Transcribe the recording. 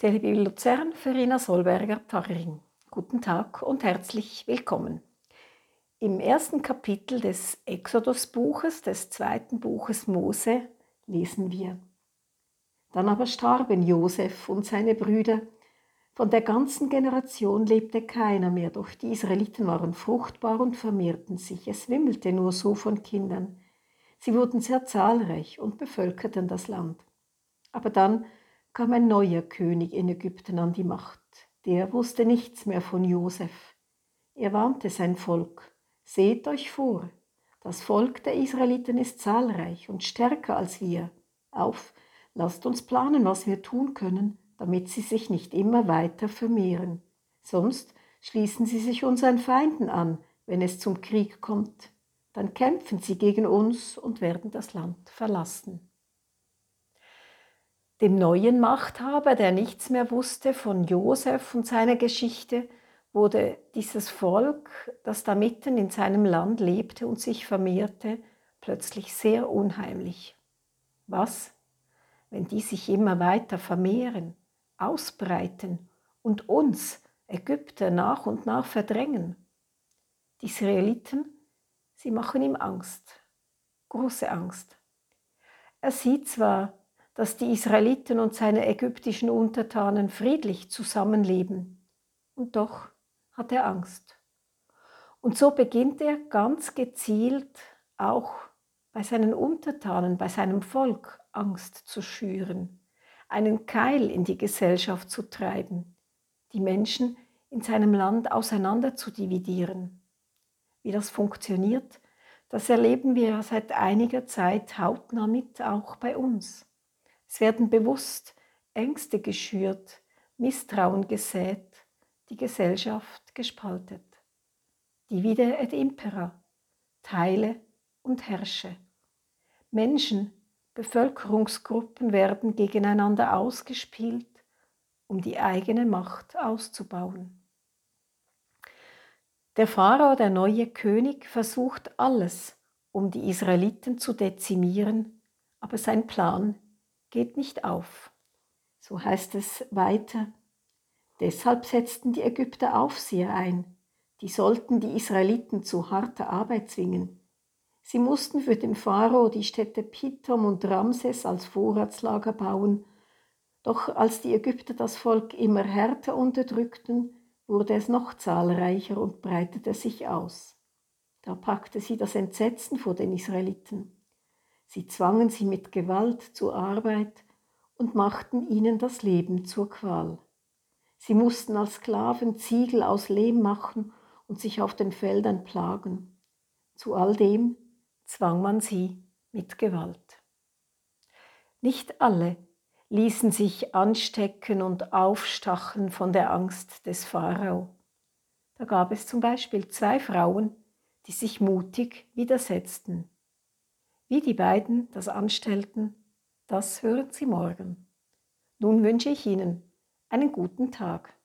Telebibel Luzern, Verena Solberger, Pfarrerin. Guten Tag und herzlich willkommen. Im ersten Kapitel des Exodus-Buches, des zweiten Buches Mose, lesen wir. Dann aber starben Josef und seine Brüder. Von der ganzen Generation lebte keiner mehr, doch die Israeliten waren fruchtbar und vermehrten sich. Es wimmelte nur so von Kindern. Sie wurden sehr zahlreich und bevölkerten das Land. Aber dann kam ein neuer König in Ägypten an die Macht. Der wusste nichts mehr von Josef. Er warnte sein Volk, seht euch vor, das Volk der Israeliten ist zahlreich und stärker als wir. Auf, lasst uns planen, was wir tun können, damit sie sich nicht immer weiter vermehren. Sonst schließen sie sich unseren Feinden an, wenn es zum Krieg kommt. Dann kämpfen sie gegen uns und werden das Land verlassen. Dem neuen Machthaber, der nichts mehr wusste von Josef und seiner Geschichte, wurde dieses Volk, das da mitten in seinem Land lebte und sich vermehrte, plötzlich sehr unheimlich. Was, wenn die sich immer weiter vermehren, ausbreiten und uns, Ägypter, nach und nach verdrängen? Die Israeliten, sie machen ihm Angst, große Angst. Er sieht zwar dass die Israeliten und seine ägyptischen Untertanen friedlich zusammenleben. Und doch hat er Angst. Und so beginnt er ganz gezielt auch bei seinen Untertanen, bei seinem Volk Angst zu schüren, einen Keil in die Gesellschaft zu treiben, die Menschen in seinem Land auseinander zu dividieren. Wie das funktioniert, das erleben wir seit einiger Zeit hautnah mit auch bei uns. Es werden bewusst Ängste geschürt, Misstrauen gesät, die Gesellschaft gespaltet. Divide et impera, teile und herrsche. Menschen, Bevölkerungsgruppen werden gegeneinander ausgespielt, um die eigene Macht auszubauen. Der Pharao, der neue König, versucht alles, um die Israeliten zu dezimieren, aber sein Plan geht nicht auf. So heißt es weiter. Deshalb setzten die Ägypter Aufseher ein, die sollten die Israeliten zu harter Arbeit zwingen. Sie mussten für den Pharao die Städte Pithom und Ramses als Vorratslager bauen, doch als die Ägypter das Volk immer härter unterdrückten, wurde es noch zahlreicher und breitete sich aus. Da packte sie das Entsetzen vor den Israeliten. Sie zwangen sie mit Gewalt zur Arbeit und machten ihnen das Leben zur Qual. Sie mussten als Sklaven Ziegel aus Lehm machen und sich auf den Feldern plagen. Zu all dem zwang man sie mit Gewalt. Nicht alle ließen sich anstecken und aufstacheln von der Angst des Pharao. Da gab es zum Beispiel zwei Frauen, die sich mutig widersetzten. Wie die beiden das anstellten, das hören Sie morgen. Nun wünsche ich Ihnen einen guten Tag.